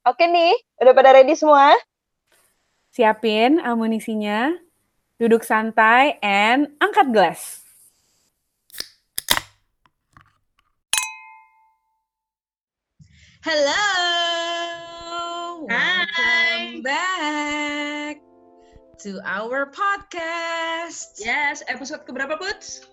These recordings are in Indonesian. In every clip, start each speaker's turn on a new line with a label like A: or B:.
A: Oke nih, udah pada ready semua?
B: Siapin amunisinya, duduk santai, and angkat gelas.
C: Hello.
A: Hi.
C: Welcome back to our podcast.
A: Yes, episode keberapa, Puts?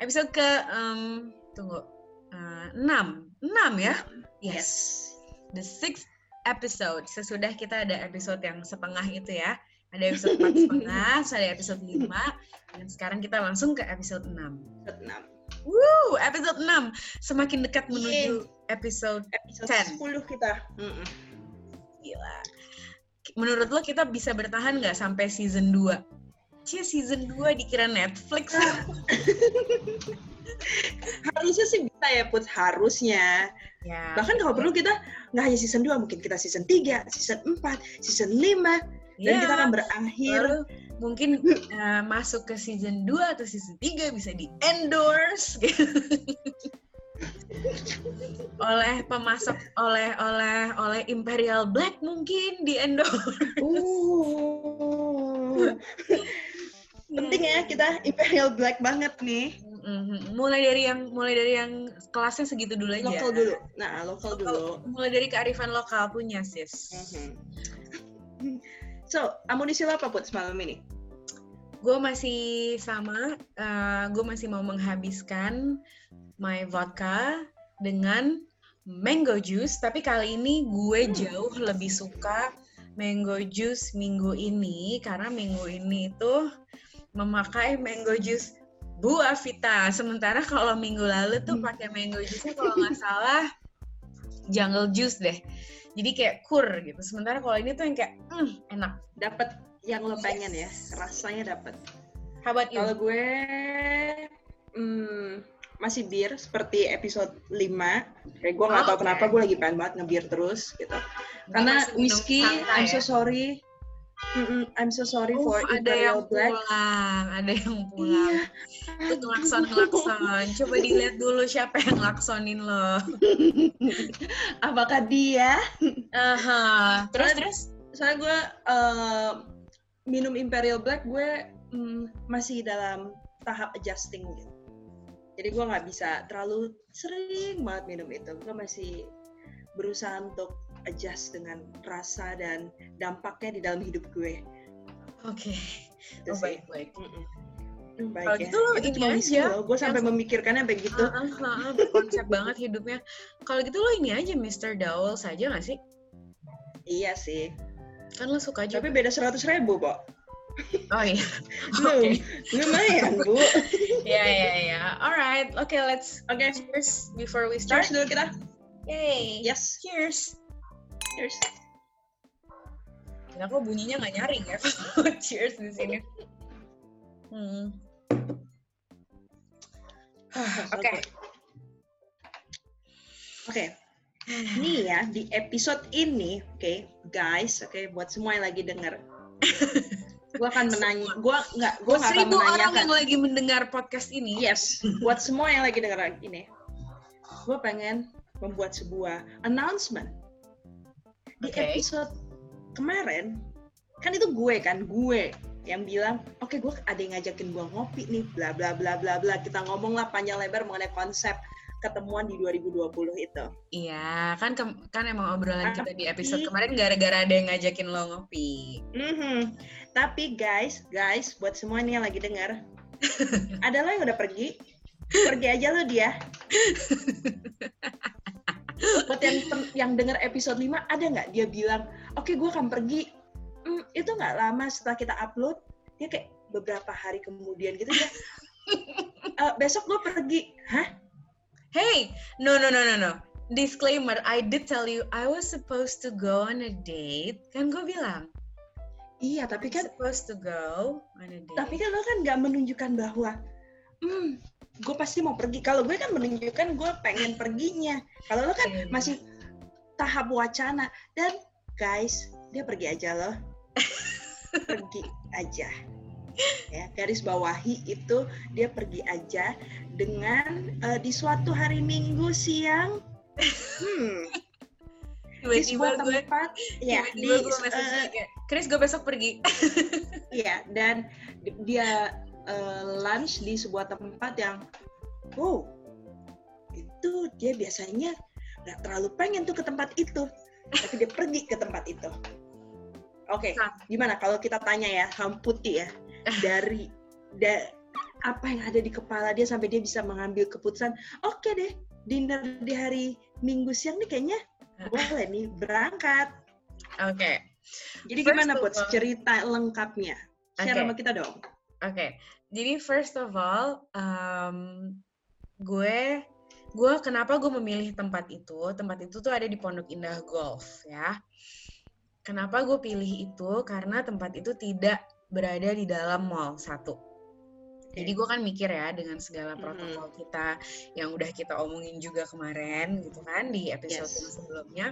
C: Episode ke em, tunggu eh, enam, enam ya? Yes. The sixth episode. Sesudah kita ada episode yang setengah itu ya. Ada episode empat setengah, ada episode lima, dan sekarang kita langsung ke episode enam.
A: Episode 6.
C: Woo, episode 6 semakin dekat menuju episode
A: Episode
C: 10.
A: 10 kita. Mm-mm.
C: Gila. Menurut lo kita bisa bertahan nggak sampai season 2? Cie season 2 dikira Netflix.
D: harusnya sih bisa ya Put harusnya
C: ya.
D: bahkan kalau perlu kita nggak hanya season 2 mungkin kita season 3 season 4 season 5 dan
C: Ya,
D: kita akan berakhir
C: lalu mungkin eh, masuk ke season 2 atau season 3 bisa di endorse gitu. oleh pemasok oleh oleh oleh Imperial Black mungkin di endorse.
D: uh, penting ya kita Imperial Black banget nih
C: Mhm. Mulai dari yang mulai dari yang kelasnya segitu dulu aja.
D: lokal dulu nah lokal dulu
C: Mulai dari kearifan lokal punya sis.
D: Mhm. so amunisi lo apa Put semalam ini
C: Gue masih sama, gue masih mau menghabiskan my vodka dengan mango juice, tapi kali ini gue
D: Hmm.
C: jauh lebih suka mango juice minggu ini karena minggu ini itu memakai mango juice buah vita. Sementara kalau minggu lalu tuh
D: Hmm.
C: pakai mango juice-nya kalau nggak salah jungle juice deh. Jadi kayak kur gitu. Sementara kalau ini tuh yang kayak "Hmm, enak.
D: dapat yang lo pengen ya rasanya dapat? Kalau gue hmm, masih bir seperti episode 5. Kayak gue nggak
C: Oh,
D: tahu
C: oke.
D: kenapa gue lagi pengen banget ngebir terus gitu. Karena whiskey, I'm
C: ya?
D: so sorry. Mm-mm, I'm so sorry
C: Uh,
D: for
C: ada yang
D: Black.
C: pulang, ada yang pulang.
D: Iya.
C: Itu ngelakson ngelakson. Coba dilihat dulu siapa yang ngelaksonin lo.
D: Apakah dia?
C: Aha. Terus
D: Soalnya-
C: terus.
D: Soalnya gue eh, minum Imperial Black gue mm, masih dalam tahap adjusting gitu. Jadi gue nggak bisa terlalu sering banget minum itu. Gue masih berusaha untuk adjust dengan rasa dan dampaknya di dalam hidup gue.
C: Oke.
D: Itu
C: Oh,
D: sih.
C: baik baik.
D: Mm-mm. Hmm, Baik
C: Kalau
D: ya.
C: gitu lo
D: itu
C: ini aja.
D: Gue sampai memikirkannya begitu.
C: Ah, Konsep banget hidupnya. Kalau gitu lo ini aja Mr. Dowell saja nggak sih?
D: Iya sih.
C: Kan lo suka juga.
D: Tapi beda seratus ribu, Pak.
C: Oh iya. Oke.
D: Lumayan, Bu.
C: Ya ya ya. Alright. Oke, let's
D: Oke,
C: cheers before we start.
D: cheers dulu kita.
C: Yay.
D: Yes,
C: Cheers.
D: Cheers.
C: Nah, kok bunyinya nggak nyaring ya? Cheers di sini. Hmm. Oke.
D: Oke. Nih ya, di episode ini, oke, guys, oke, buat semua yang lagi denger. gue akan menanya, gue nggak, gue akan
C: seribu orang yang lagi mendengar podcast ini.
D: Yes, buat semua yang lagi denger ini, gue pengen membuat sebuah announcement. Di
C: Oke.
D: episode kemarin, kan itu gue kan, gue yang bilang, oke gue ada yang ngajakin gue ngopi nih, bla bla bla bla bla. Kita ngomong lah panjang lebar mengenai konsep ketemuan di 2020 itu.
C: Iya, kan kan emang obrolan kita di episode
D: Tapi-
C: kemarin gara-gara ada yang ngajakin lo ngopi.
D: Mhm. Tapi guys, guys, buat semua nih yang lagi dengar, ada lo yang udah pergi, pergi aja lo dia. buat yang yang dengar episode 5, ada nggak dia bilang, oke gue akan pergi. Hmm, itu nggak lama setelah kita upload, dia kayak beberapa hari kemudian gitu ya. "Eh, besok gue pergi, hah?
C: Hey, no no no no no. Disclaimer, I did tell you I was supposed to go on a date. Kan gue bilang,
D: Iya, tapi kan
C: supposed to go on a date.
D: tapi kan lo kan nggak menunjukkan bahwa hmm gue pasti mau pergi. Kalau gue kan menunjukkan gue pengen perginya. Kalau lo kan
C: Iya.
D: masih tahap wacana. Dan guys dia pergi aja loh. Pergi aja. Ya garis bawahi itu dia pergi aja dengan eh, di suatu hari minggu siang. Hmm. Di
C: tiba-tiba gue
D: tempat. Ya di
C: tiba-tiba gue message
D: eh,
C: Chris gue besok pergi.
D: Iya, dan di- dia eh, lunch di sebuah tempat yang, wow, itu dia biasanya nggak terlalu pengen tuh ke tempat itu, tapi dia pergi ke tempat itu. Oke,
C: Nah.
D: gimana kalau kita tanya ya, Ham Putih ya, dari da- apa yang ada di kepala dia sampai dia bisa mengambil keputusan, oke deh, dinner di hari Minggu siang nih kayaknya boleh nih berangkat.
C: oke
D: Jadi
C: First
D: gimana Put
C: all-
D: cerita lengkapnya? Share
C: Oke.
D: sama kita dong.
C: Oke, jadi first of all, um, gue, gue kenapa gue memilih tempat itu? Tempat itu tuh ada di Pondok Indah Golf, ya. Kenapa gue pilih itu? Karena tempat itu tidak berada di dalam mall satu. Jadi gue kan mikir ya dengan segala protokol kita yang udah kita omongin juga kemarin gitu kan di episode
D: Yes.
C: yang sebelumnya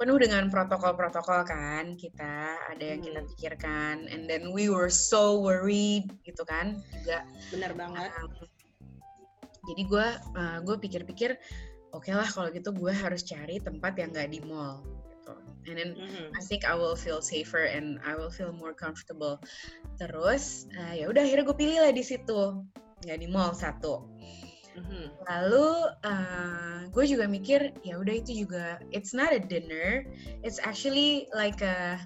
C: penuh dengan protokol-protokol kan kita ada yang kita
D: Mhm.
C: pikirkan and then we were so worried gitu kan juga
D: Bener banget.
C: um, jadi gue uh, gue pikir-pikir oke lah kalau gitu gue harus cari tempat yang nggak di mall gitu and then
D: Mhm.
C: I think I will feel safer and I will feel more comfortable. Terus uh, ya udah akhirnya gue pilih lah di situ nggak di mall satu.
D: Mhm.
C: Lalu uh, gue juga mikir ya udah itu juga it's not a dinner, it's actually like a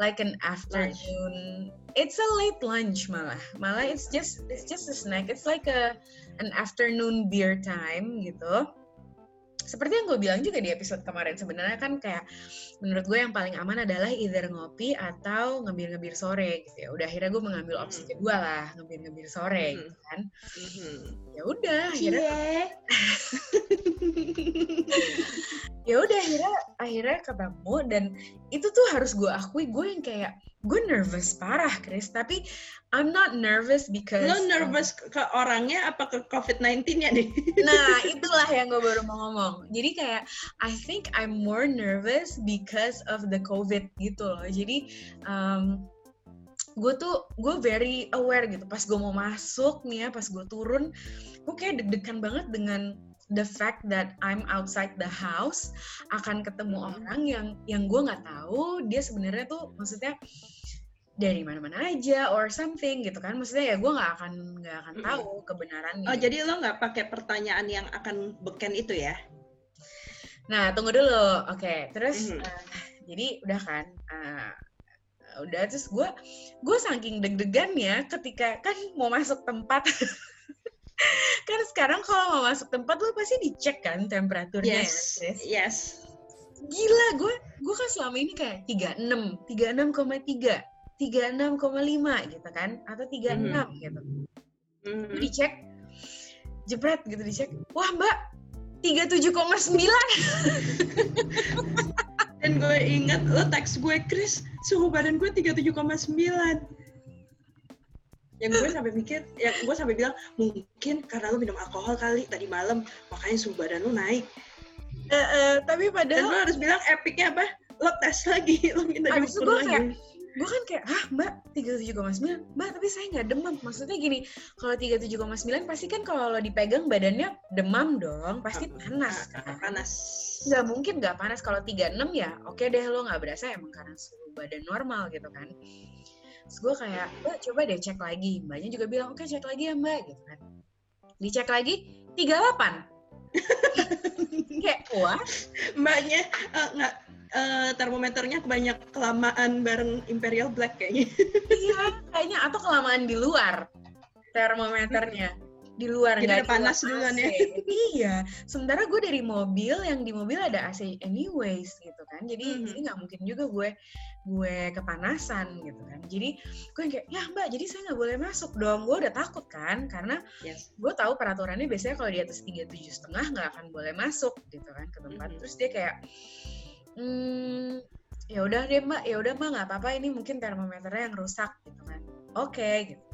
C: like an afternoon. It's a late lunch malah. Malah it's just it's just a snack. It's like a an afternoon beer time gitu seperti yang gue bilang juga di episode kemarin sebenarnya kan kayak menurut gue yang paling aman adalah either ngopi atau ngebir-ngebir sore gitu ya udah akhirnya gue mengambil opsi
D: Hmm.
C: kedua lah ngebir-ngebir sore
D: Hmm.
C: gitu kan
D: Mhm.
C: ya udah akhirnya ya udah akhirnya akhirnya ketemu dan itu tuh harus gue akui gue yang kayak gue nervous parah Chris tapi I'm not nervous because
D: Lo nervous ke orangnya apa ke COVID-19-nya nih?
C: Nah, itulah yang gue baru mau ngomong. Jadi kayak I think I'm more nervous because of the COVID gitu loh. Jadi um, gue tuh gue very aware gitu. Pas gue mau masuk nih ya, pas gue turun, gue kayak deg-degan banget dengan the fact that I'm outside the house akan ketemu
D: Hmm.
C: orang yang yang gue nggak tahu dia sebenarnya tuh maksudnya dari mana-mana aja or something gitu kan maksudnya ya gue nggak akan nggak akan tahu kebenarannya
D: Oh, jadi lo nggak pakai pertanyaan yang akan beken itu ya?
C: Nah, tunggu dulu. Oke, terus
D: Mhm.
C: eh, jadi udah kan, eh, udah terus gue gue saking deg-degan ya ketika kan mau masuk tempat. kan sekarang kalau mau masuk tempat lo pasti dicek kan temperaturnya
D: Yes,
C: ya, Chris?
D: yes.
C: Gila, gue gue kan selama ini kayak 36, 36,3, 36,5 gitu kan, atau 36 gitu.
D: Mhm.
C: Gue dicek, jepret gitu dicek, wah mbak, 37,9
D: Dan gue inget lo teks gue, Chris, suhu badan gue 37,9. Yang gue sampai mikir, yang gue sampai bilang, mungkin karena lo minum alkohol kali tadi malam, makanya suhu badan lo naik.
C: Eh, eh, tapi
D: Dan
C: padahal
D: lo harus bilang epicnya apa? Lo tes lagi, lo minta
C: Habis itu gue kayak. Gue kan kayak, ah mbak 37,9, mbak tapi saya nggak demam. Maksudnya gini, kalau 37,9 pasti kan kalau lo dipegang badannya demam dong, pasti panas
D: Ah,
C: kan.
D: Panas.
C: Nggak mungkin nggak panas kalau 36 ya, oke deh lo nggak berasa emang karena suhu badan normal gitu kan. Terus gue kayak, mbak coba deh cek lagi. Mbaknya juga bilang, oke cek lagi ya mbak gitu kan. Dicek lagi, 38. kayak, wah
D: Mbaknya eh, nggak eh, termometernya banyak kelamaan bareng Imperial Black kayaknya.
C: Iya, kayaknya atau kelamaan di luar termometernya. Di luar
D: Jadi
C: nggak
D: panas duluan ya.
C: Iya, sementara gue dari mobil yang di mobil ada AC anyways gitu kan. Jadi
D: Mhm.
C: jadi nggak mungkin juga gue gue kepanasan gitu kan. Jadi gue yang kayak ya mbak, jadi saya nggak boleh masuk dong. Gue udah takut kan karena
D: Yes.
C: gue tahu peraturannya biasanya kalau di atas tiga tujuh setengah nggak akan boleh masuk gitu kan ke tempat.
D: Mhm.
C: Terus dia kayak, hmm, ya udah deh mbak, ya udah mbak nggak apa-apa ini mungkin termometernya yang rusak gitu kan. Oke gitu.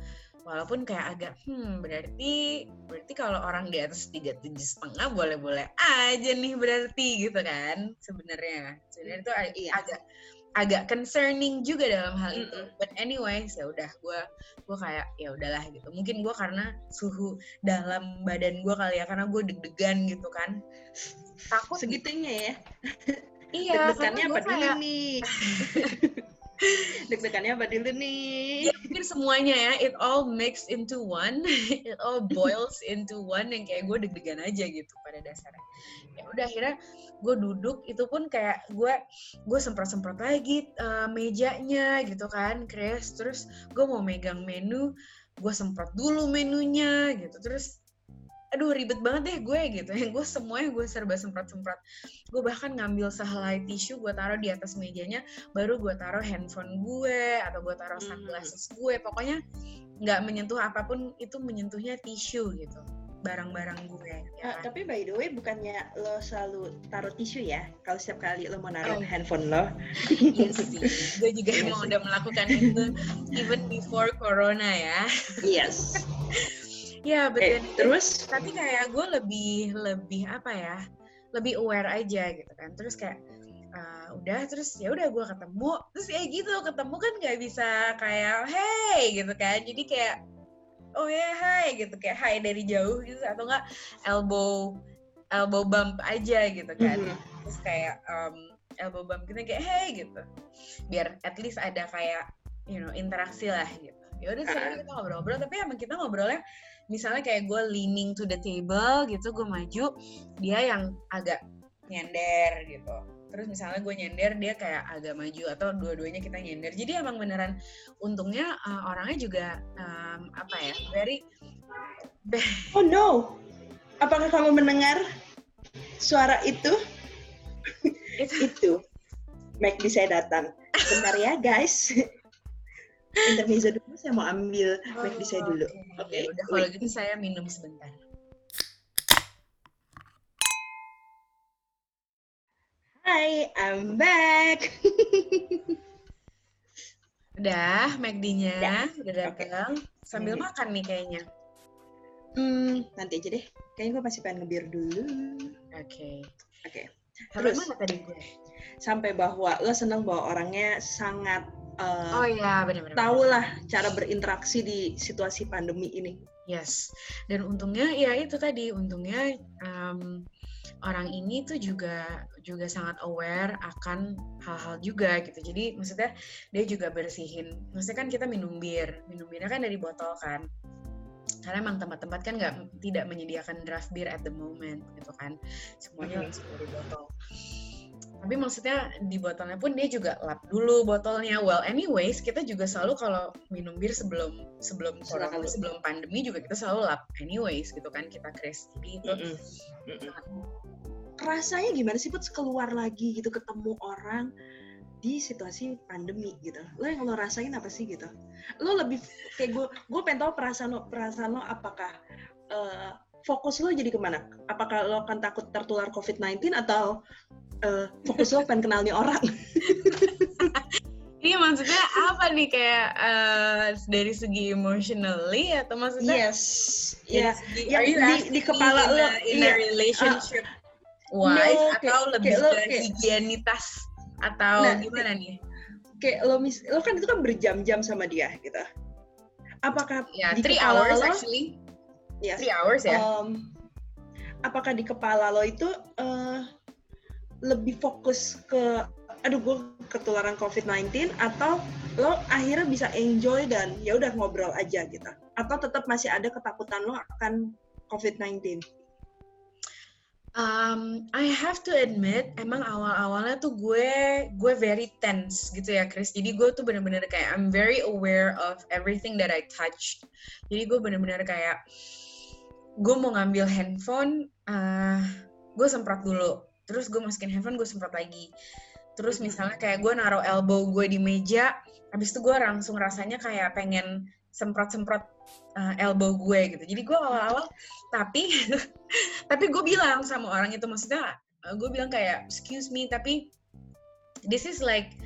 C: Walaupun kayak agak, hmm berarti berarti kalau orang di atas tiga tujuh setengah boleh-boleh aja nih berarti gitu kan sebenarnya. Sebenarnya itu ag-
D: Iya.
C: agak agak concerning juga dalam hal itu.
D: Mm-mm.
C: But anyways ya udah gue gue kayak ya udahlah gitu. Mungkin gue karena suhu dalam badan gue kali ya karena gue deg-degan gitu kan. Takut gitu.
D: Segitunya ya.
C: Iya,
D: Deg-degannya apa dulu
C: kayak
D: nih? Deg-degannya apa dulu nih?
C: ya mungkin semuanya ya it all mixed into one it all boils into one yang kayak gue deg-degan aja gitu pada dasarnya ya udah akhirnya gue duduk itu pun kayak gue gue semprot-semprot lagi eh, mejanya gitu kan Chris terus gue mau megang menu gue semprot dulu menunya gitu terus aduh ribet banget deh gue gitu yang gue semuanya gue serba semprot-semprot gue bahkan ngambil sehelai tisu gue taruh di atas mejanya baru gue taruh handphone gue atau gue taruh
D: Mhm.
C: sunglasses gue pokoknya nggak menyentuh apa pun itu menyentuhnya tisu gitu barang-barang gue ya
D: Ah,
C: kan?
D: tapi by the way, bukannya lo selalu taruh tisu ya? Kalau setiap kali lo mau naruh
C: Oh.
D: handphone lo?
C: Iya sih gue juga
D: Iya
C: emang udah melakukan itu even before corona ya
D: Yes.
C: Ya
D: Eh,
C: betul.
D: terus?
C: tapi kayak gue lebih lebih apa ya lebih aware aja gitu kan. Terus kayak uh, udah terus ya udah gue ketemu. Terus ya gitu ketemu kan nggak bisa kayak hey gitu kan. Jadi kayak oh ya hai gitu. Kayak hai dari jauh gitu. Atau enggak elbow elbow bump aja gitu kan.
D: Mhm.
C: terus kayak um, elbow bump kita kayak hey gitu. Biar at least ada kayak you know interaksi lah gitu. Ya udah sekarang kita ngobrol-ngobrol. Tapi emang kita ngobrolnya misalnya kayak gue leaning to the table gitu gue maju dia yang agak nyender gitu terus misalnya gue nyender dia kayak agak maju atau dua-duanya kita nyender jadi emang beneran untungnya uh, orangnya juga um, apa ya very
D: Oh no! Apakah kamu mendengar suara itu?
C: itu
D: itu. McD saya datang. Bentar ya guys. Intermezzo dulu, saya mau ambil McD saya dulu.
C: Oke,
D: Oke,
C: ya udah kalau gitu saya minum sebentar.
D: Hai, I'm back.
C: Udah, McD-nya udah
D: Oke.
C: datang. Sambil
D: Hmm.
C: makan nih kayaknya.
D: Hmm, nanti aja deh. Kayaknya gue masih pengen ngebir dulu.
C: Oke.
D: Oke.
C: Sampai
D: Terus?
C: mana tadi gue?
D: Sampai bahwa lo seneng bahwa orangnya sangat eh,
C: Oh iya, benar-benar.
D: tahu lah cara berinteraksi di situasi pandemi ini.
C: Yes. Dan untungnya ya itu tadi, untungnya em, orang ini tuh juga juga sangat aware akan hal-hal juga gitu. Jadi maksudnya dia juga bersihin. Maksudnya kan kita minum bir, minum birnya kan dari botol kan. Karena emang tempat-tempat kan nggak tidak menyediakan draft beer at the moment gitu kan. Semuanya
D: Mhm.
C: langsung dari botol. Tapi maksudnya di botolnya pun dia juga lap dulu botolnya. Well, anyways, kita juga selalu kalau minum bir sebelum sebelum corona, sebelum pandemi juga kita selalu lap anyways gitu kan kita. Jadi itu
D: Mm-mm. Mm-mm.
C: sangat
D: Rasanya gimana sih Put keluar lagi gitu ketemu orang di situasi pandemi gitu. Lo yang lo rasain apa sih gitu? Lo lebih kayak gue, gue pengen tahu perasaan lo, perasaan lo apakah eh, fokus lo jadi ke mana? Apakah lo akan takut tertular COVID-19 atau eh, fokus lo pengen kenal nih orang?
C: Iya maksudnya apa nih kayak eh, dari segi emotionally atau maksudnya
D: Yes, ya.
C: segi,
D: yang
C: are you
D: di- di kepala
C: in
D: lo,
C: a, in a
D: iya.
C: relationship wise
D: no,
C: atau
D: kayak-
C: lebih
D: kayak lo
C: ke higienitas atau
D: Nah,
C: gimana nih?
D: Kayak lo mis, lo kan itu kan berjam-jam sama dia gitu. Apakah
C: Ya,
D: di
C: three
D: kepala
C: hours
D: lo,
C: actually,
D: Yes.
C: three hours ya.
D: Em, apakah di kepala lo itu eh, lebih fokus ke aduh gue ketularan COVID-19 atau lo akhirnya bisa enjoy dan ya udah ngobrol aja gitu atau tetap masih ada ketakutan lo akan COVID-19
C: Um, I have to admit, emang awal-awalnya tuh gue gue very tense gitu ya, Chris. Jadi gue tuh bener-bener kayak I'm very aware of everything that I touched. Jadi gue bener-bener kayak gue mau ngambil handphone, uh, gue semprot dulu. Terus gue masukin handphone, gue semprot lagi. Terus misalnya kayak gue naruh elbow gue di meja, habis itu gue langsung rasanya kayak pengen semprot-semprot uh, elbow gue gitu. Jadi gue awal-awal tapi tapi gue bilang sama orang itu maksudnya uh, gue bilang kayak excuse me tapi this is like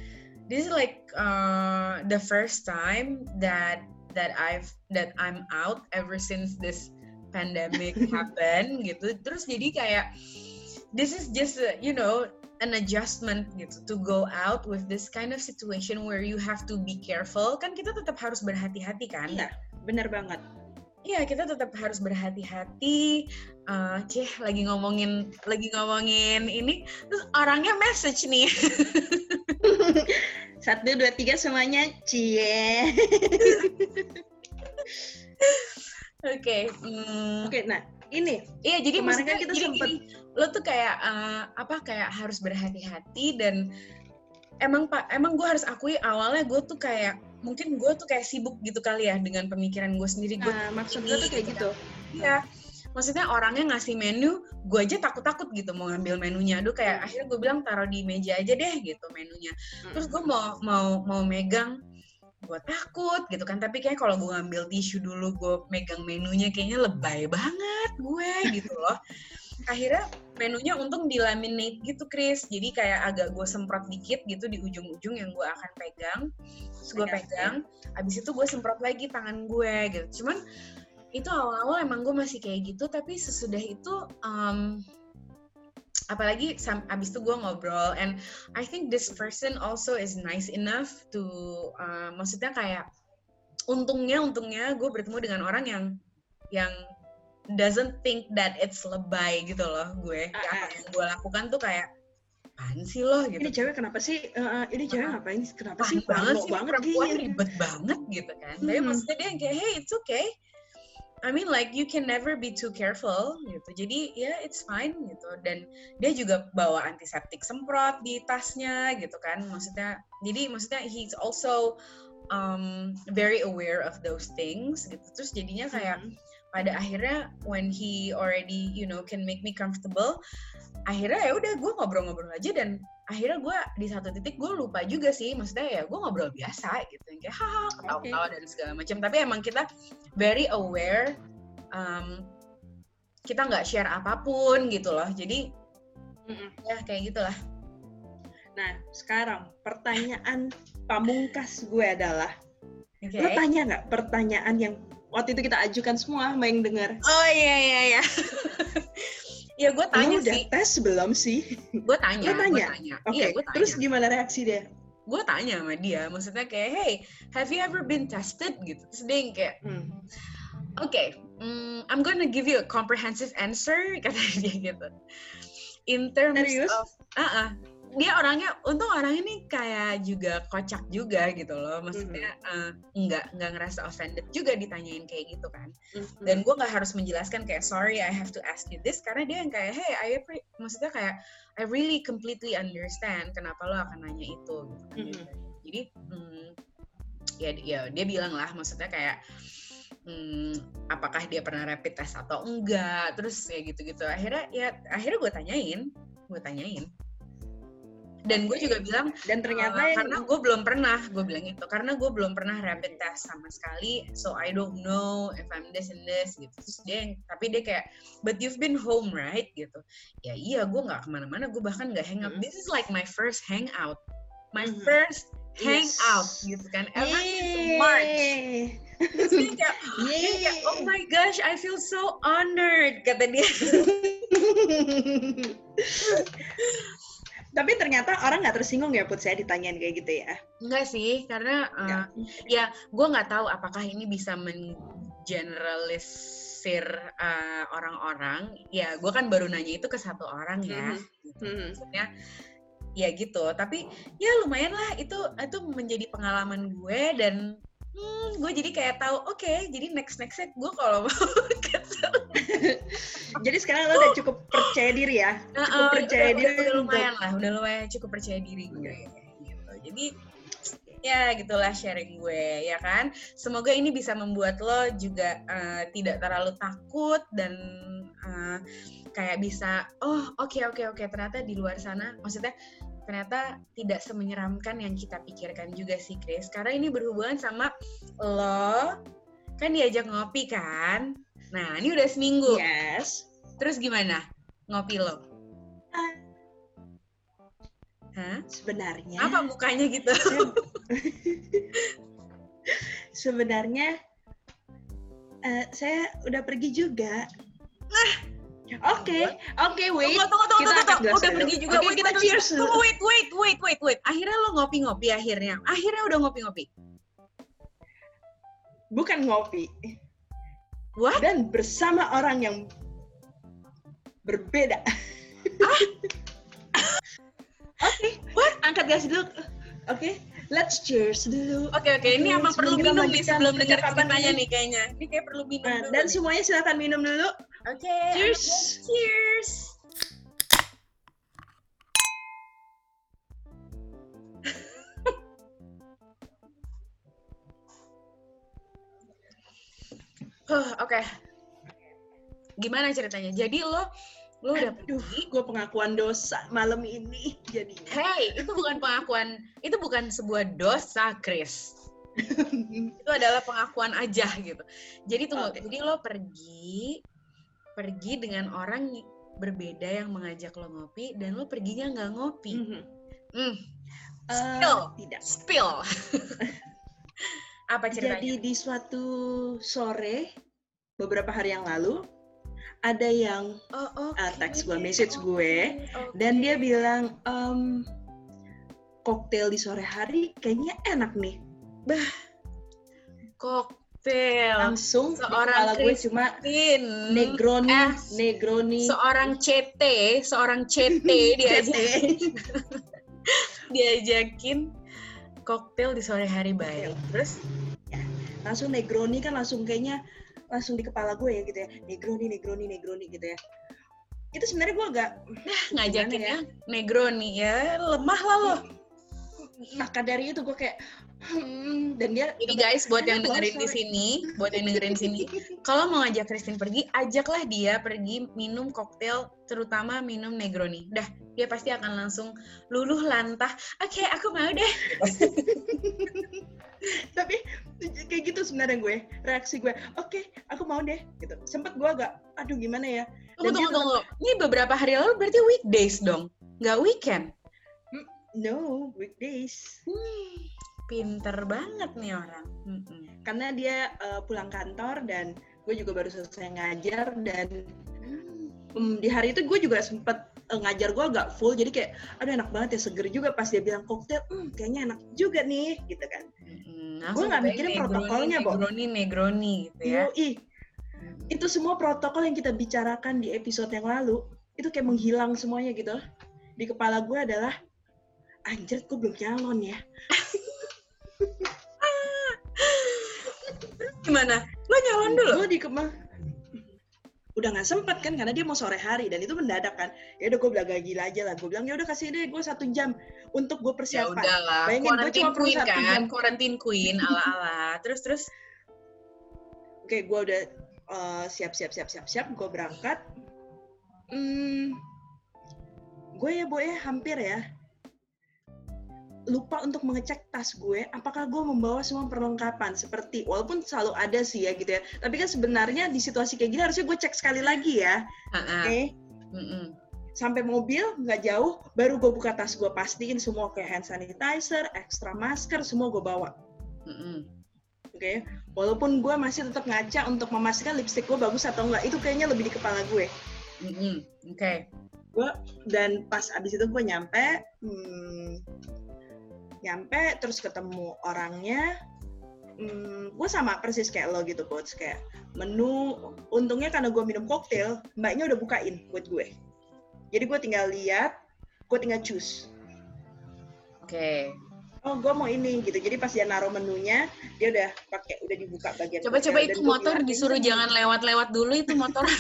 C: this is like uh, the first time that that I've that I'm out ever since this pandemic happened gitu terus jadi kayak this is just uh, you know an adjustment gitu to go out with this kind of situation where you have to be careful kan kita tetap harus berhati-hati kan
D: Iya, bener banget
C: Iya, kita tetap harus berhati-hati. Uh, cih, lagi ngomongin, lagi ngomongin ini, terus orangnya message nih.
D: Satu, dua, tiga semuanya, cie.
C: Oke. Okay, hmm.
D: Oke, okay, nah ini.
C: Iya, jadi
D: kemarin kan kita
C: jadi
D: sempet
C: gini, lo tuh kayak uh, apa kayak harus berhati-hati dan emang pak emang gue harus akui awalnya gue tuh kayak mungkin gue tuh kayak sibuk gitu kali ya dengan pemikiran gue sendiri. Gue
D: nah, maksud gue tuh kayak gitu.
C: iya maksudnya orangnya ngasih menu gue aja takut-takut gitu mau ngambil menunya. Aduh kayak akhirnya gue bilang taruh di meja aja deh gitu menunya. Terus gue mau mau mau megang gue takut gitu kan. Tapi kayak kalau gue ngambil tisu dulu gue megang menunya kayaknya lebay banget gue gitu loh. Akhirnya menunya untung dilaminate gitu Chris. Jadi kayak agak gue semprot dikit gitu di ujung-ujung yang gue akan pegang. Terus gue pegang abis itu gue semprot lagi tangan gue gitu. Cuman itu awal-awal emang gue masih kayak gitu. Tapi sesudah itu um, apalagi abis itu gue ngobrol and I think this person also is nice enough to uh, maksudnya kayak untungnya untungnya gue bertemu dengan orang yang yang doesn't think that it's lebay gitu loh gue. Uh, apa yang gue lakukan tuh kayak apaan sih loh gitu.
D: Ini cewek kenapa sih? Uh, ini cewek ngapain? Kenapa sih?
C: banget sih banget perempuan ribet banget gitu kan. Hmm. Tapi maksudnya dia yang kayak hey it's okay. I mean like you can never be too careful gitu. Jadi ya yeah, it's fine gitu. Dan dia juga bawa antiseptik semprot di tasnya gitu kan. Maksudnya jadi maksudnya he's also um, very aware of those things gitu. Terus jadinya kayak hmm pada akhirnya when he already you know can make me comfortable akhirnya ya udah gue ngobrol-ngobrol aja dan akhirnya gue di satu titik gue lupa juga sih maksudnya ya gue ngobrol biasa gitu yang kayak haha ketawa-ketawa okay. dan segala macam tapi emang kita very aware um, kita nggak share apa pun gitu loh jadi mm -mm. ya kayak gitulah
D: nah sekarang pertanyaan pamungkas gue adalah okay. lo tanya nggak pertanyaan yang waktu itu kita ajukan semua main dengar.
C: Oh iya iya iya. ya gue tanya
D: Lo udah
C: sih.
D: tes belum sih?
C: Gue tanya.
D: Lo tanya.
C: tanya.
D: Oke. Okay. Iya, Terus gimana reaksi dia?
C: Gue tanya sama dia, maksudnya kayak, hey, have you ever been tested gitu? Terus dia yang kayak, hmm. oke, okay, um, I'm gonna give you a comprehensive answer, kata dia gitu. In terms
D: Serius?
C: of, uh -uh, dia orangnya untung orang ini kayak juga kocak juga gitu loh. Maksudnya mm-hmm. uh, nggak nggak ngerasa offended juga ditanyain kayak gitu kan. Mm-hmm. dan gue nggak harus menjelaskan kayak sorry I have to ask you this. Karena dia yang kayak hey I maksudnya kayak I really completely understand kenapa lo akan nanya itu. Gitu. Kan mm-hmm. jadi hmm, ya ya dia bilang lah maksudnya kayak hmm, apakah dia pernah rapid test atau enggak? Terus ya gitu-gitu. Akhirnya ya akhirnya gue tanyain gue tanyain dan gue juga bilang
D: dan ternyata
C: uh, karena gue belum pernah gue bilang itu karena gue belum pernah rapid test sama sekali so I don't know if I'm this and this gitu. Terus dia yang, tapi dia kayak but you've been home right? Gitu. Ya iya gue nggak ke mana-mana gue bahkan nggak hang out mm -hmm. this is like my first hangout. My mm -hmm. first hangout yes. gitu kan. Ever since March. Terus dia kayak, dia kayak oh my gosh I feel so honored kata dia
D: Tapi ternyata orang nggak tersinggung ya put saya ditanyain kayak gitu ya?
C: Enggak sih, karena uh, ya gue nggak tahu apakah ini bisa mengeneralisir uh, orang-orang. Ya gue kan baru nanya itu ke satu orang ya. Mm -hmm. Maksudnya ya gitu. Tapi ya lumayan lah itu itu menjadi pengalaman gue dan hmm, gue jadi kayak tahu oke okay, jadi next nextnya gue kalau mau.
D: Jadi sekarang lo udah cukup percaya diri ya? Cukup uh, percaya
C: udah,
D: diri
C: udah, lumayan lah udah lumayan cukup percaya diri gue gitu. Jadi ya gitulah sharing gue ya kan? Semoga ini bisa membuat lo juga uh, tidak terlalu takut dan uh, kayak bisa oh oke okay, oke okay, oke okay. ternyata di luar sana maksudnya ternyata tidak semenyeramkan yang kita pikirkan juga sih Chris. Karena ini berhubungan sama lo kan diajak ngopi kan? Nah ini udah seminggu.
D: Yes.
C: Terus gimana ngopi lo?
D: Uh, Hah? sebenarnya
C: apa mukanya gitu?
D: Sebenarnya uh, saya udah pergi juga.
C: Nah
D: Oke, oke, okay, wait.
C: Tunggu, tunggu, tunggu,
D: kita
C: tunggu, Udah pergi juga.
D: Okay, kita cheers.
C: Tunggu, wait, wait, wait, wait, wait. Akhirnya lo ngopi-ngopi akhirnya. Akhirnya udah ngopi-ngopi.
D: Bukan ngopi.
C: What?
D: dan bersama orang yang berbeda. Oke, angkat gas dulu. Oke, let's cheers dulu.
C: Oke oke, ini
D: Oke,
C: emang perlu minum nih sebelum dengar ceritanya
D: ini.
C: nih kayaknya. Ini kayak perlu minum
D: Nah,
C: dulu.
D: dan
C: nih.
D: semuanya silakan minum dulu.
C: Oke.
D: Cheers.
C: Cheers. Huh, Oke. Gimana ceritanya? Jadi lo lo udah
D: Aduh, gue pengakuan dosa malam ini jadinya.
C: Hey, itu bukan pengakuan, itu bukan sebuah dosa, Chris. itu adalah pengakuan aja gitu. Jadi tunggu,
D: Oke.
C: jadi lo pergi pergi dengan orang berbeda yang mengajak lo ngopi dan lo perginya nggak ngopi.
D: Mhm.
C: Hmm,
D: Eh,
C: Spill.
D: tidak.
C: spill. Apa ceritanya?
D: Jadi di suatu sore beberapa hari yang lalu ada yang
C: oh, oke.
D: uh, teks gue, message gue,
C: Oke,
D: dan dia bilang em koktail di sore hari kayaknya enak nih.
C: koktail.
D: Langsung di
C: Seorang
D: kepala gue cuma. Negroni,
C: S.
D: Negroni,
C: seorang CT, seorang CT diajak
D: CT.
C: diajakin koktail di sore hari baik. Terus
D: langsung Negroni kan langsung kayaknya langsung di kepala gue ya gitu ya. Negroni, Negroni, Negroni gitu ya. Itu sebenarnya gue agak
C: ngajakinnya Negroni ya lemah lah lo.
D: Maka dari itu gue kayak hmm, dan dia
C: Jadi guys buat yang dengerin di sini, buat yang dengerin di sini, kalau mau ngajak Christine pergi, ajaklah dia pergi minum koktail, terutama minum Negroni. Dah, dia pasti akan langsung luluh lantah. Oke, aku mau deh.
D: tapi kayak gitu sebenarnya gue reaksi gue oke aku mau deh gitu sempet gue agak aduh gimana ya
C: Tunggu, tunggu, tunggu. Ini beberapa hari lalu berarti weekdays dong, nggak weekend.
D: No weekdays
C: Hmm, pinter banget nih orang.
D: Karena dia uh, pulang kantor dan gue juga baru selesai ngajar dan hmm, di hari itu gue juga sempet uh, ngajar gue agak full jadi kayak aduh enak banget ya seger juga pas dia bilang koktail hmm, kayaknya enak juga nih gitu kan
C: Mm-mm.
D: Gua nggak mikirin
C: Negroni,
D: protokolnya, Bo.
C: Negroni, Negroni gitu ya.
D: Yoi. itu semua protokol yang kita bicarakan di episode yang lalu itu kayak menghilang semuanya gitu di kepala gue adalah anjir kok belum nyalon ya
C: Gimana? Lo nyalon dulu?
D: gue di kema udah nggak sempet kan karena dia mau sore hari dan itu mendadak kan ya udah gue belaga gila aja lah gue bilang ya udah kasih deh gue satu jam untuk gue
C: Ya
D: persiapan
C: udahlah,
D: Bayangin,
C: quarantine
D: cuma perlu
C: queen
D: satu
C: kan,
D: jam.
C: quarantine queen ala-ala. Terus terus
D: oke gue udah eh, siap siap siap siap siap gue berangkat hmm, gue ya boy hampir ya lupa untuk mengecek tas gue apakah gue membawa semua perlengkapan seperti walaupun selalu ada sih ya gitu ya tapi kan sebenarnya di situasi kayak gini harusnya gue cek sekali lagi ya
C: Ah,
D: oke
C: ah. Mm-mm.
D: sampai mobil nggak jauh baru gue buka tas gue pastiin semua kayak hand sanitizer extra masker semua gue bawa oke walaupun gue masih tetap ngaca untuk memastikan lipstick gue bagus atau enggak itu kayaknya lebih di kepala gue
C: Mm-mm. Oke.
D: dan pas abis itu gue nyampe hmm, nyampe terus ketemu orangnya hmm, gue sama persis kayak lo gitu coach kayak menu untungnya karena gue minum koktail mbaknya udah bukain buat gue jadi gue tinggal lihat gue tinggal choose
C: Oke.
D: oh gue mau ini gitu jadi pas dia naruh menunya dia udah pakai udah dibuka bagian
C: Coba-coba
D: koktail.
C: itu motor disuruh
D: "Ini
C: jangan lewat-lewat dulu itu motor.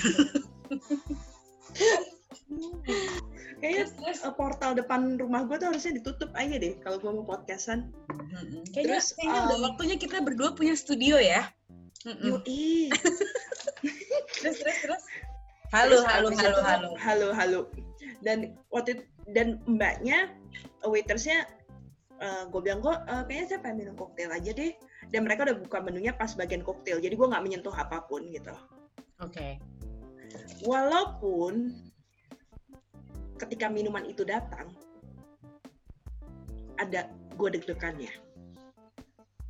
D: kayaknya
C: Terus, terus.
D: eh, portal depan rumah gue tuh harusnya ditutup aja deh kalau gue mau podcastan
C: Mm-mm. Kayaknya,
D: Terus,
C: kayaknya udah
D: um,
C: waktunya kita berdua punya studio ya.
D: Yoi.
C: Terus terus terus. Halo
D: Terus
C: halo halo halo.
D: halo halo dan waktu itu- dan mbaknya uh, waitersnya gue bilang gue kayaknya saya pengen minum koktail aja deh dan mereka udah buka menunya pas bagian koktail jadi gue nggak menyentuh apa pun gitu
C: Oke.
D: walaupun ketika minuman itu datang ada gue deg-degannya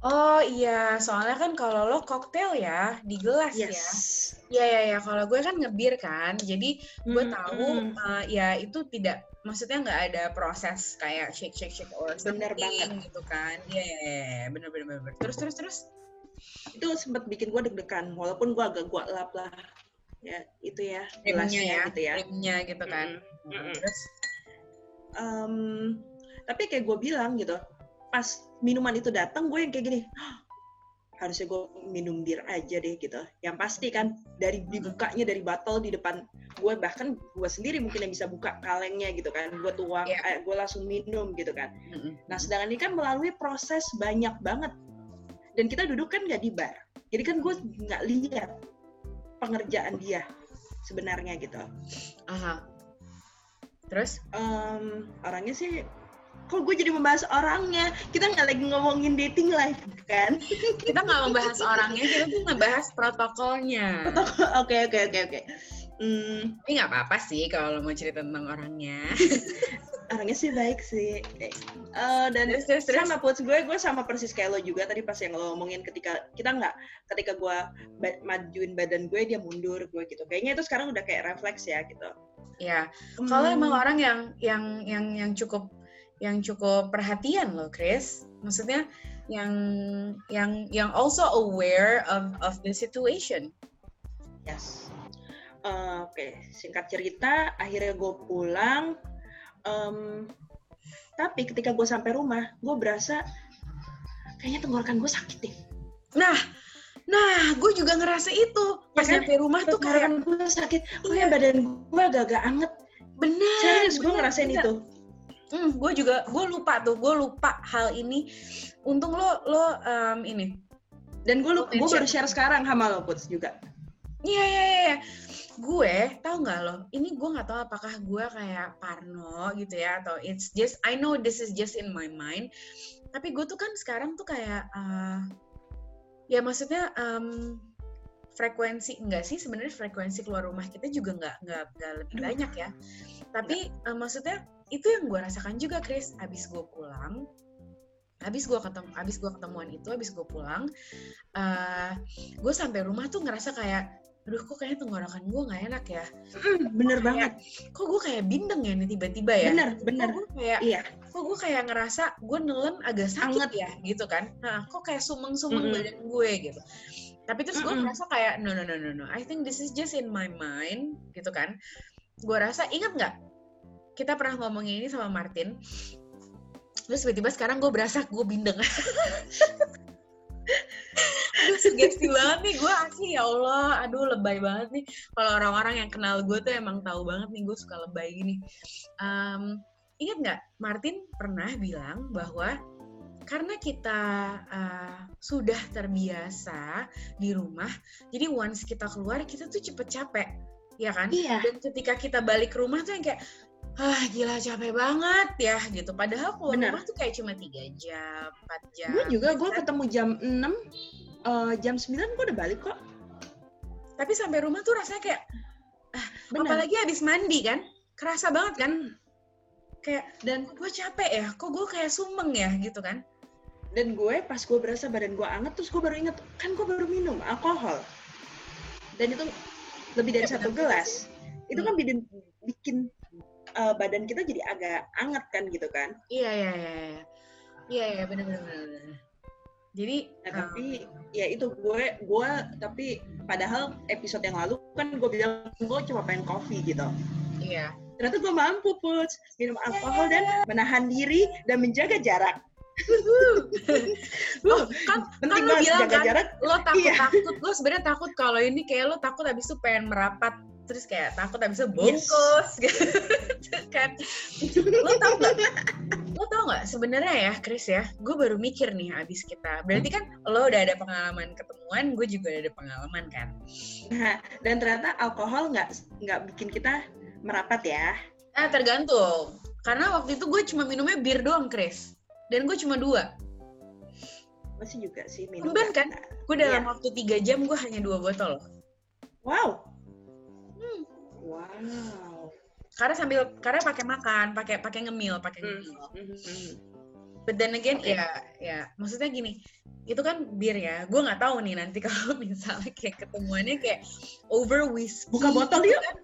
C: Oh iya, soalnya kan kalau lo koktail ya di gelas ya.
D: yes
C: Iya ya ya, kalau gue kan ngebir kan, jadi gue
D: Mm,
C: tahu
D: mm.
C: uh, ya itu tidak, maksudnya nggak ada proses kayak shake shake shake or
D: Bener banget.
C: gitu kan. Iya ya, ya, ya, bener bener bener. bener. Terus terus terus.
D: itu sempat bikin gue deg-degan walaupun gue agak gue lap lah ya itu ya gelasnya
C: ya,
D: gitu ya
C: rimnya gitu kan.
D: Mm-mm.
C: Terus
D: Em, tapi kayak gue bilang gitu pas minuman itu datang gue yang kayak gini "Hah, harusnya gue minum bir aja deh gitu yang pasti kan dari dibukanya dari botol di depan gue bahkan gue sendiri mungkin yang bisa buka kalengnya gitu kan gue tuang
C: Iya.
D: eh, gue langsung minum gitu kan. Nah, sedangkan ini kan melalui proses banyak banget. Dan kita duduk kan nggak di bar. Jadi kan gue nggak lihat pengerjaan dia sebenarnya gitu.
C: Aha. Terus
D: Em, orangnya sih, kok gue jadi membahas orangnya? Kita nggak lagi ngomongin dating life kan?
C: kita nggak membahas orangnya, kita tuh ngebahas protokolnya.
D: Oke oke oke oke. Hmm,
C: Tapi nggak apa-apa sih kalau lo mau cerita tentang orangnya.
D: orangnya sih baik sih. Eh, dan
C: Terus, terus, terus.
D: sama puts gue gue sama persis kayak lo juga tadi pas yang lo ngomongin ketika kita nggak ketika gue ba- majuin badan gue dia mundur gue gitu kayaknya itu sekarang udah kayak refleks ya gitu
C: Ya, kalau
D: Hmm,
C: emang orang yang yang yang yang cukup yang cukup perhatian loh, Chris. Maksudnya yang yang yang also aware of of the situation.
D: yes Eh, oke singkat cerita akhirnya gue pulang Em, tapi ketika gue sampai rumah gue berasa kayaknya tenggorokan gue sakit deh
C: Nah, nah, gue juga ngerasa itu pas
D: Ya kan?
C: nyampe rumah tuh kayak
D: tenggorokan gue sakit kayak badan gue agak-agak anget
C: bener.
D: serius gue ngerasain
C: bener.
D: itu
C: Hmm, gue juga gue lupa tuh, gue lupa hal ini. Untung lo lo em, ini.
D: dan gue
C: Lo
D: gue baru share sekarang sama lo puts juga
C: Iya iya iya. Gue tahu nggak lo? Ini gue nggak tahu apakah gue kayak Parno gitu ya atau it's just I know this is just in my mind. Tapi gue tuh kan sekarang tuh kayak eh, ya maksudnya em, frekuensi enggak sih sebenarnya frekuensi keluar rumah kita juga nggak nggak nggak lebih banyak ya. Tapi eh, maksudnya itu yang gue rasakan juga Chris. Abis gue pulang, abis gue ketemu, abis gue ketemuan itu, abis gue pulang, eh gue sampai rumah tuh ngerasa kayak aduh kok kayaknya tenggorokan gue nggak enak ya?
D: Hmm, bener banget.
C: kok gue kayak bindeng ya nih tiba-tiba ya?
D: Bener bener.
C: kok gue kayak
D: iya.
C: kok gue kayak ngerasa gue nelen agak sakit
D: Anget.
C: ya gitu kan? Nah kok kayak sumeng-sumeng
D: Mm-mm.
C: badan gue gitu. Tapi terus gue
D: Mm-mm.
C: merasa kayak no no no no no. I think this is just in my mind gitu kan? Gue rasa ingat nggak? Kita pernah ngomongin ini sama Martin. Terus tiba-tiba sekarang gue berasa gue bindeng sugesti banget nih gue asli ya Allah. Aduh lebay banget nih. Kalau orang-orang yang kenal gue tuh emang tahu banget nih gue suka lebay gini. Em, ingat nggak Martin pernah bilang bahwa karena kita uh, sudah terbiasa di rumah jadi once kita keluar kita tuh cepet capek ya kan?
D: Iya.
C: Dan ketika kita balik ke rumah tuh yang kayak ah gila capek banget ya gitu. Padahal keluar
D: Bener.
C: rumah tuh kayak cuma tiga jam empat jam
D: gue juga gue ketemu jam 6 eh, jam 9 gue udah balik kok.
C: Tapi sampai rumah tuh rasanya kayak
D: bener
C: apalagi habis mandi kan kerasa banget kan. Kayak
D: dan
C: gue capek ya kok gue kayak sumeng ya gitu kan.
D: Dan gue pas gue berasa badan gue anget terus gue baru inget kan gue baru minum alkohol. Dan itu lebih dari
C: Iya,
D: satu gelas. itu
C: Hmm.
D: kan bikin bikin eh, badan kita jadi agak anget kan gitu kan.
C: Iya iya iya iya. Iya iya benar benar benar jadi
D: nah,
C: um,
D: tapi ya itu gue gue tapi padahal episode yang lalu kan gue bilang gue cuma pengen kopi gitu.
C: Iya.
D: Ternyata gue mampu puts. Minum alkohol dan menahan diri dan menjaga jarak.
C: Oh, kan lu
D: banget
C: bilang kan,
D: jarak.
C: lo takut
D: Iya.
C: takut. Lo sebenarnya takut kalau ini kayak lo takut habis itu pengen merapat terus kayak takut habis itu bungkus gitu kan. Lo tau nggak lo tau nggak sebenarnya ya Chris ya gue baru mikir nih abis kita berarti kan lo udah ada pengalaman ketemuan gue juga udah ada pengalaman kan
D: Nah, dan ternyata alkohol nggak nggak bikin kita merapat ya.
C: ah tergantung karena waktu itu gue cuma minumnya bir doang Chris dan gue cuma dua
D: Masih juga sih minum.
C: Tumben kan? gue dalam
D: Iya.
C: waktu tiga jam gue hanya dua botol
D: Wow.
C: Hmm.
D: Wow.
C: Karena sambil karena pakai makan pakai pakai ngemil pakai
D: Hmm.
C: ngemil
D: Mhm.
C: But then again,
D: Oke.
C: ya, ya, maksudnya gini, itu kan bir ya. Gue nggak tahu nih nanti kalau misalnya kayak ketemuannya kayak over whiskey.
D: Buka botol
C: gitu
D: yuk.
C: kan.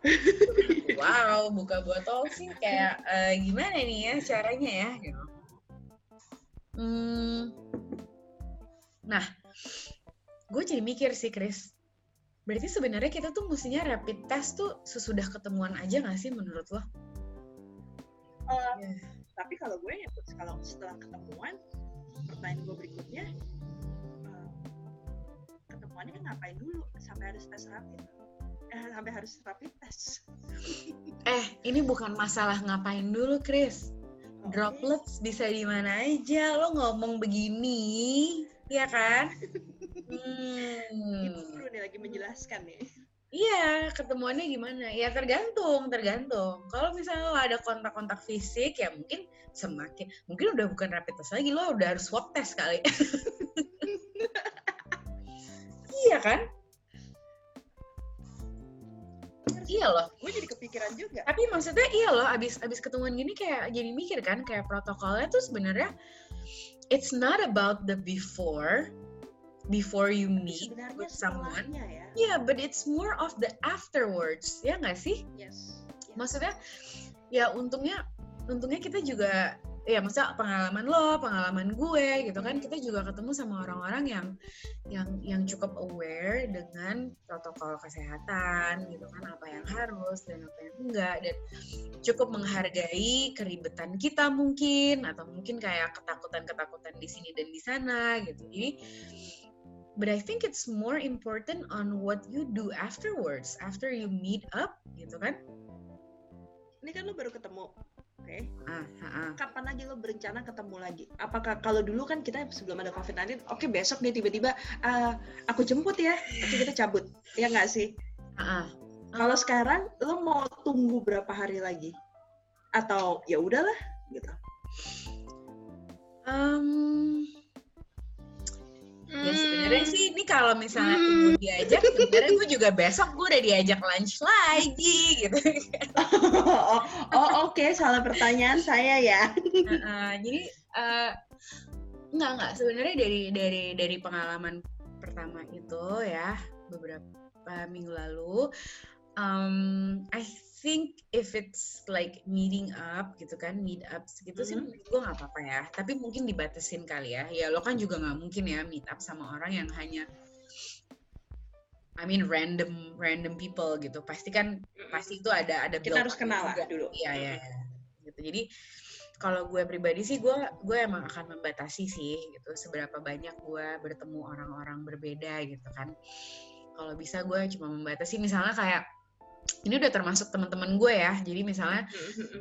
C: Wow, buka botol sih kayak eh, gimana nih ya caranya ya, gitu. Hmm, nah, gue jadi mikir sih Chris berarti sebenarnya kita tuh mestinya rapid test tuh sesudah ketemuan aja gak sih menurut lo?
D: Eh,
C: Iya.
D: tapi kalau gue ya kalau setelah ketemuan pertanyaan gue berikutnya eh, ketemuannya ngapain dulu sampai harus tes rapid eh, sampai harus rapid tes
C: Eh, ini bukan masalah ngapain dulu, Chris.
D: Oke.
C: Droplets bisa di mana aja. Lo ngomong begini, ya kan? Hmm.
D: Lagi menjelaskan nih
C: Iya, ketemuannya gimana? Ya tergantung, tergantung. Kalau misalnya lo ada kontak-kontak fisik, ya mungkin semakin, mungkin udah bukan rapid test lagi, lo udah harus swab test kali. iya kan? Iya loh.
D: gue jadi kepikiran juga
C: Tapi maksudnya iya loh, abis abis ketemuan gini kayak jadi mikir kan, kayak protokolnya tuh sebenarnya it's not about the before, before you meet with someone.
D: ya.
C: Yeah, but it's more of the afterwards, ya nggak sih?
D: yes.
C: Maksudnya, ya untungnya, untungnya kita juga, ya maksudnya pengalaman lo, pengalaman gue, gitu kan, kita juga ketemu sama orang-orang yang, yang, yang cukup aware dengan protokol kesehatan, gitu kan, apa yang harus dan apa yang enggak, dan cukup menghargai keribetan kita mungkin, atau mungkin kayak ketakutan-ketakutan di sini dan di sana, gitu. Jadi, but I think it's more important on what you do afterwards, after you meet up, gitu kan?
D: ini kan lo baru ketemu oke
C: Ah, ah, ah.
D: kapan lagi lo berencana ketemu lagi? Apakah kalau dulu kan kita sebelum ada COVID-19, oke besok dia tiba-tiba "Ah, aku jemput ya, oke kita cabut, ya nggak sih?
C: Ah, ah.
D: Kalau sekarang lo mau tunggu berapa hari lagi? Atau ya udahlah gitu.
C: Um, ya sebenarnya
D: Hmm.
C: sih ini kalau misalnya ibu diajak, sebenarnya gue juga besok gue udah diajak lunch lagi gitu.
D: oh, oh, oke salah pertanyaan saya ya.
C: Ah, ah. jadi eh, nggak nggak sebenarnya dari dari dari pengalaman pertama itu ya beberapa minggu lalu, um, I think if it's like meeting up gitu kan, meet up gitu sih
D: Mhm.
C: menurut gue nggak apa-apa ya. Tapi mungkin dibatasin kali ya. Ya lo kan juga nggak mungkin ya meet up sama orang yang hanya I mean random random people gitu. Pasti kan pasti itu ada ada
D: Kita harus kenal lah dulu.
C: Iya iya. iya. Gitu. Jadi kalau gue pribadi sih gue gue emang akan membatasi sih gitu seberapa banyak gue bertemu orang-orang berbeda gitu kan. Kalau bisa gue cuma membatasi misalnya kayak ini udah termasuk teman-teman gue ya. Jadi misalnya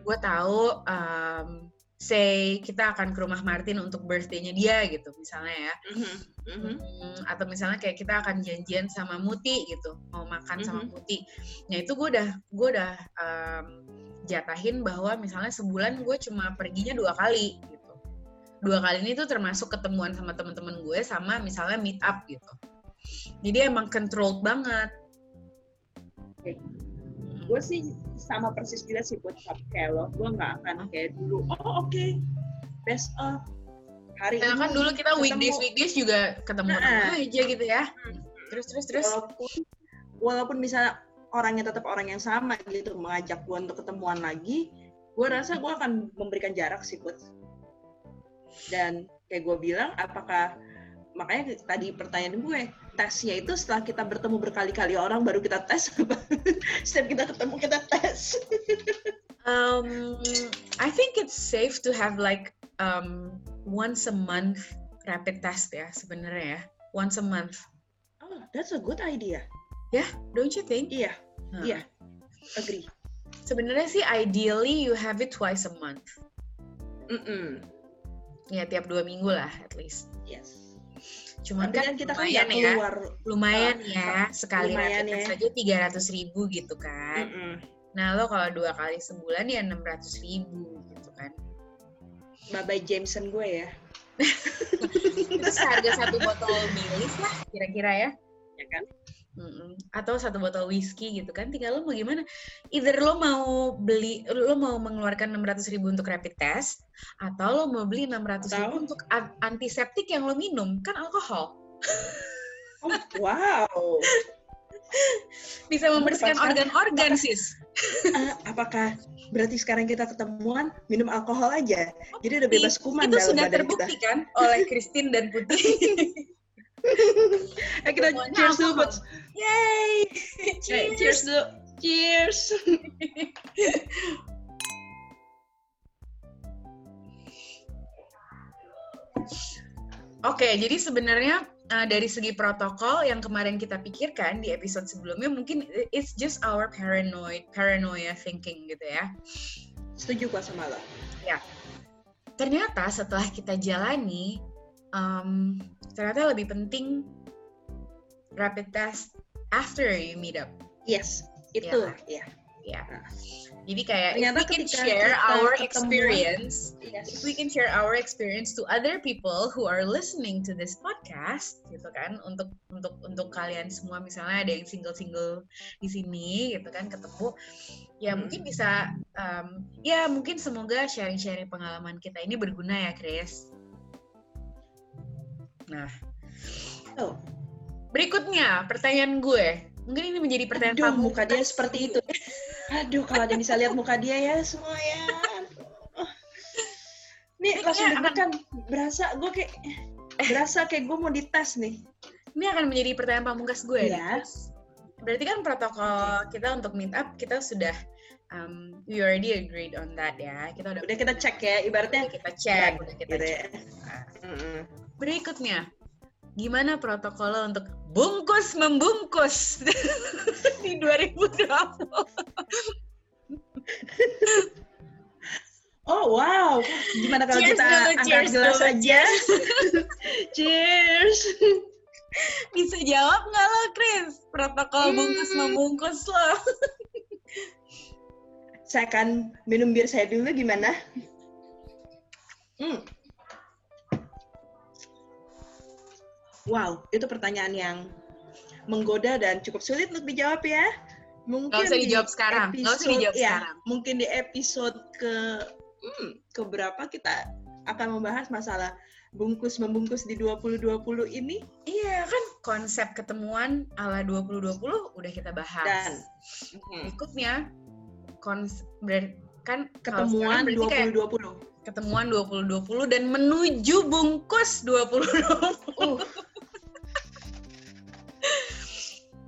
C: gue tahu um, say kita akan ke rumah Martin untuk birthday-nya dia gitu misalnya ya.
D: Mhm.
C: Hmm, atau misalnya kayak kita akan janjian sama Muti gitu mau makan sama
D: Mhm.
C: Muti nah itu gue udah gue udah um, jatahin bahwa misalnya sebulan gue cuma perginya dua kali gitu dua kali ini tuh termasuk ketemuan sama teman-teman gue sama misalnya meet up gitu jadi emang controlled banget. Hmm.
D: Gue sih sama persis juga sih buat kayak lo. Gue nggak akan kayak dulu. Oh oke, best of hari
C: Nah,
D: ini.
C: kan dulu kita
D: ketemu."
C: weekdays weekdays juga ketemu
D: Nah.
C: aja gitu ya terus terus terus
D: walaupun walaupun misalnya orangnya tetap orang yang sama gitu mengajak gue untuk ketemuan lagi gue rasa gue akan memberikan jarak sih buat dan kayak gue bilang apakah makanya tadi pertanyaan gue tesnya itu setelah kita bertemu berkali-kali orang baru kita tes setiap kita ketemu kita tes
C: Um, I think it's safe to have like um, once a month rapid test ya sebenarnya ya. Once a month.
D: oh that's a good idea
C: Don't you think?
D: iya
C: Nah,
D: iya agree
C: Sebenarnya sih ideally you have it twice a month.
D: Mm-mm.
C: Ya tiap dua minggu lah at least.
D: yes
C: Cuman
D: tapi
C: kan
D: kan kita kan nggak
C: ya.
D: keluar
C: Lumayan ya sekali
D: lumayan
C: rapid
D: ya.
C: aja tiga ratus ribu gitu kan.
D: Mm-mm.
C: Nah lo kalau dua kali sebulan ya enam ratus ribu gitu kan.
D: bye Jameson gue ya
C: Itu seharga satu botol milis lah kira-kira ya.
D: ya kan
C: Mm-mm. atau satu botol whisky gitu kan tinggal lo mau gimana? Either lo mau beli lo mau mengeluarkan 600 ribu untuk rapid test atau lo mau beli 600 ribu
D: Atau-
C: untuk an- antiseptik yang lo minum kan alkohol.
D: Oh wow.
C: Bisa membersihkan organ-organ sis.
D: Ah, apakah berarti sekarang kita ketemuan minum alkohol aja? Jadi udah bebas kuman
C: itu
D: dalam
C: sudah terbukti kan oleh Christine dan Putih
D: eh kita
C: Semuanya
D: cheers dulu buat
C: Yay!
D: Eh,
C: Cheers!
D: cheers dulu. Cheers.
C: Oke, jadi sebenarnya uh, dari segi protokol yang kemarin kita pikirkan di episode sebelumnya mungkin it's just our paranoid paranoia thinking gitu ya.
D: Setuju gua sama lo.
C: Ternyata setelah kita jalani, um, ternyata lebih penting rapid test after you meet up.
D: Yes, itu ya.
C: Ya.
D: Nah.
C: Jadi kayak
D: Ternyata
C: if we can share our
D: ketemuan-
C: experience,
D: Yes.
C: if we can share our experience to other people who are listening to this podcast gitu kan untuk untuk untuk kalian semua misalnya ada yang single single di sini gitu kan ketemu ya
D: Hmm.
C: mungkin bisa um, ya mungkin semoga sharing sharing pengalaman kita ini berguna ya Chris nah
D: Oh.
C: berikutnya pertanyaan gue mungkin ini menjadi pertanyaan
D: Aduh,
C: pamungkas.
D: muka dia seperti itu. Aduh, kalau ada bisa lihat muka dia ya semua ya. Nih
C: Ini
D: langsung
C: kayak
D: deg-degan. Berasa gue kayak berasa kayak gue mau dites nih.
C: ini akan menjadi pertanyaan pamungkas gue. Chris. Berarti kan protokol kita untuk meet up kita sudah um, we already agreed on that ya. Kita udah
D: Udah kita cek ya, ibaratnya
C: udah kita cek, udah kita
D: gitu
C: cek.
D: ya.
C: Berikutnya, gimana protokolnya untuk bungkus membungkus di 2020?
D: Oh wow, gimana kalau
C: Cheers
D: kita
C: dulu,
D: angkat
C: cheers
D: gelas
C: dulu,
D: aja? cheers.
C: Bisa jawab nggak lo, Chris? Protokol
D: Hmm.
C: bungkus membungkus lo.
D: Saya akan minum bir saya dulu gimana? Hmm. Wow, itu pertanyaan yang menggoda dan cukup sulit untuk dijawab ya. Mungkin
C: usah
D: di
C: dijawab sekarang, nggak usah
D: episode-
C: dijawab
D: ya,
C: sekarang.
D: Mungkin di episode ke hmm, ke berapa kita akan membahas masalah bungkus membungkus di 2020 ini
C: Iya kan konsep ketemuan ala 2020 udah kita bahas.
D: dan
C: berikutnya kons kan
D: ketemuan
C: sekarang berarti kayak
D: 2020.
C: ketemuan 2020 dan menuju bungkus 2020.
D: Uh,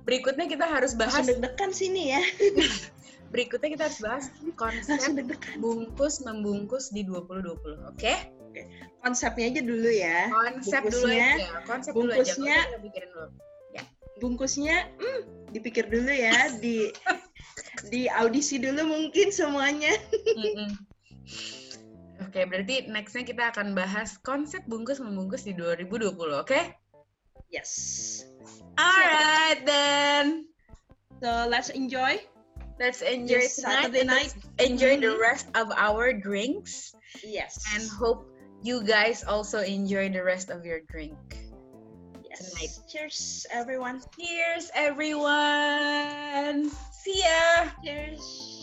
C: Berikutnya kita harus bahas
D: deg-degan sini ya.
C: berikutnya kita harus bahas konsep bungkus membungkus di 2020. Oke?
D: Konsepnya aja dulu ya.
C: Konsep dulu
D: Bungkusnya-
C: aja. Konsep dulu aja.
D: bungkusnya-
C: dulu.
D: bungkusnya hmm, dipikir dulu ya di di audisi dulu mungkin semuanya.
C: Oke, berarti nextnya kita akan bahas konsep bungkus membungkus di 2020, oke?
D: Yes
C: Alright then.
D: so let's enjoy
C: Let's enjoy
D: This
C: tonight.
D: Saturday
C: and
D: night.
C: Enjoy the
D: Mhm.
C: rest of our drinks
D: yes
C: and hope you guys also enjoy the rest of your drink.
D: yes
C: tonight.
D: cheers everyone
C: Cheers, everyone. See ya.
D: cheers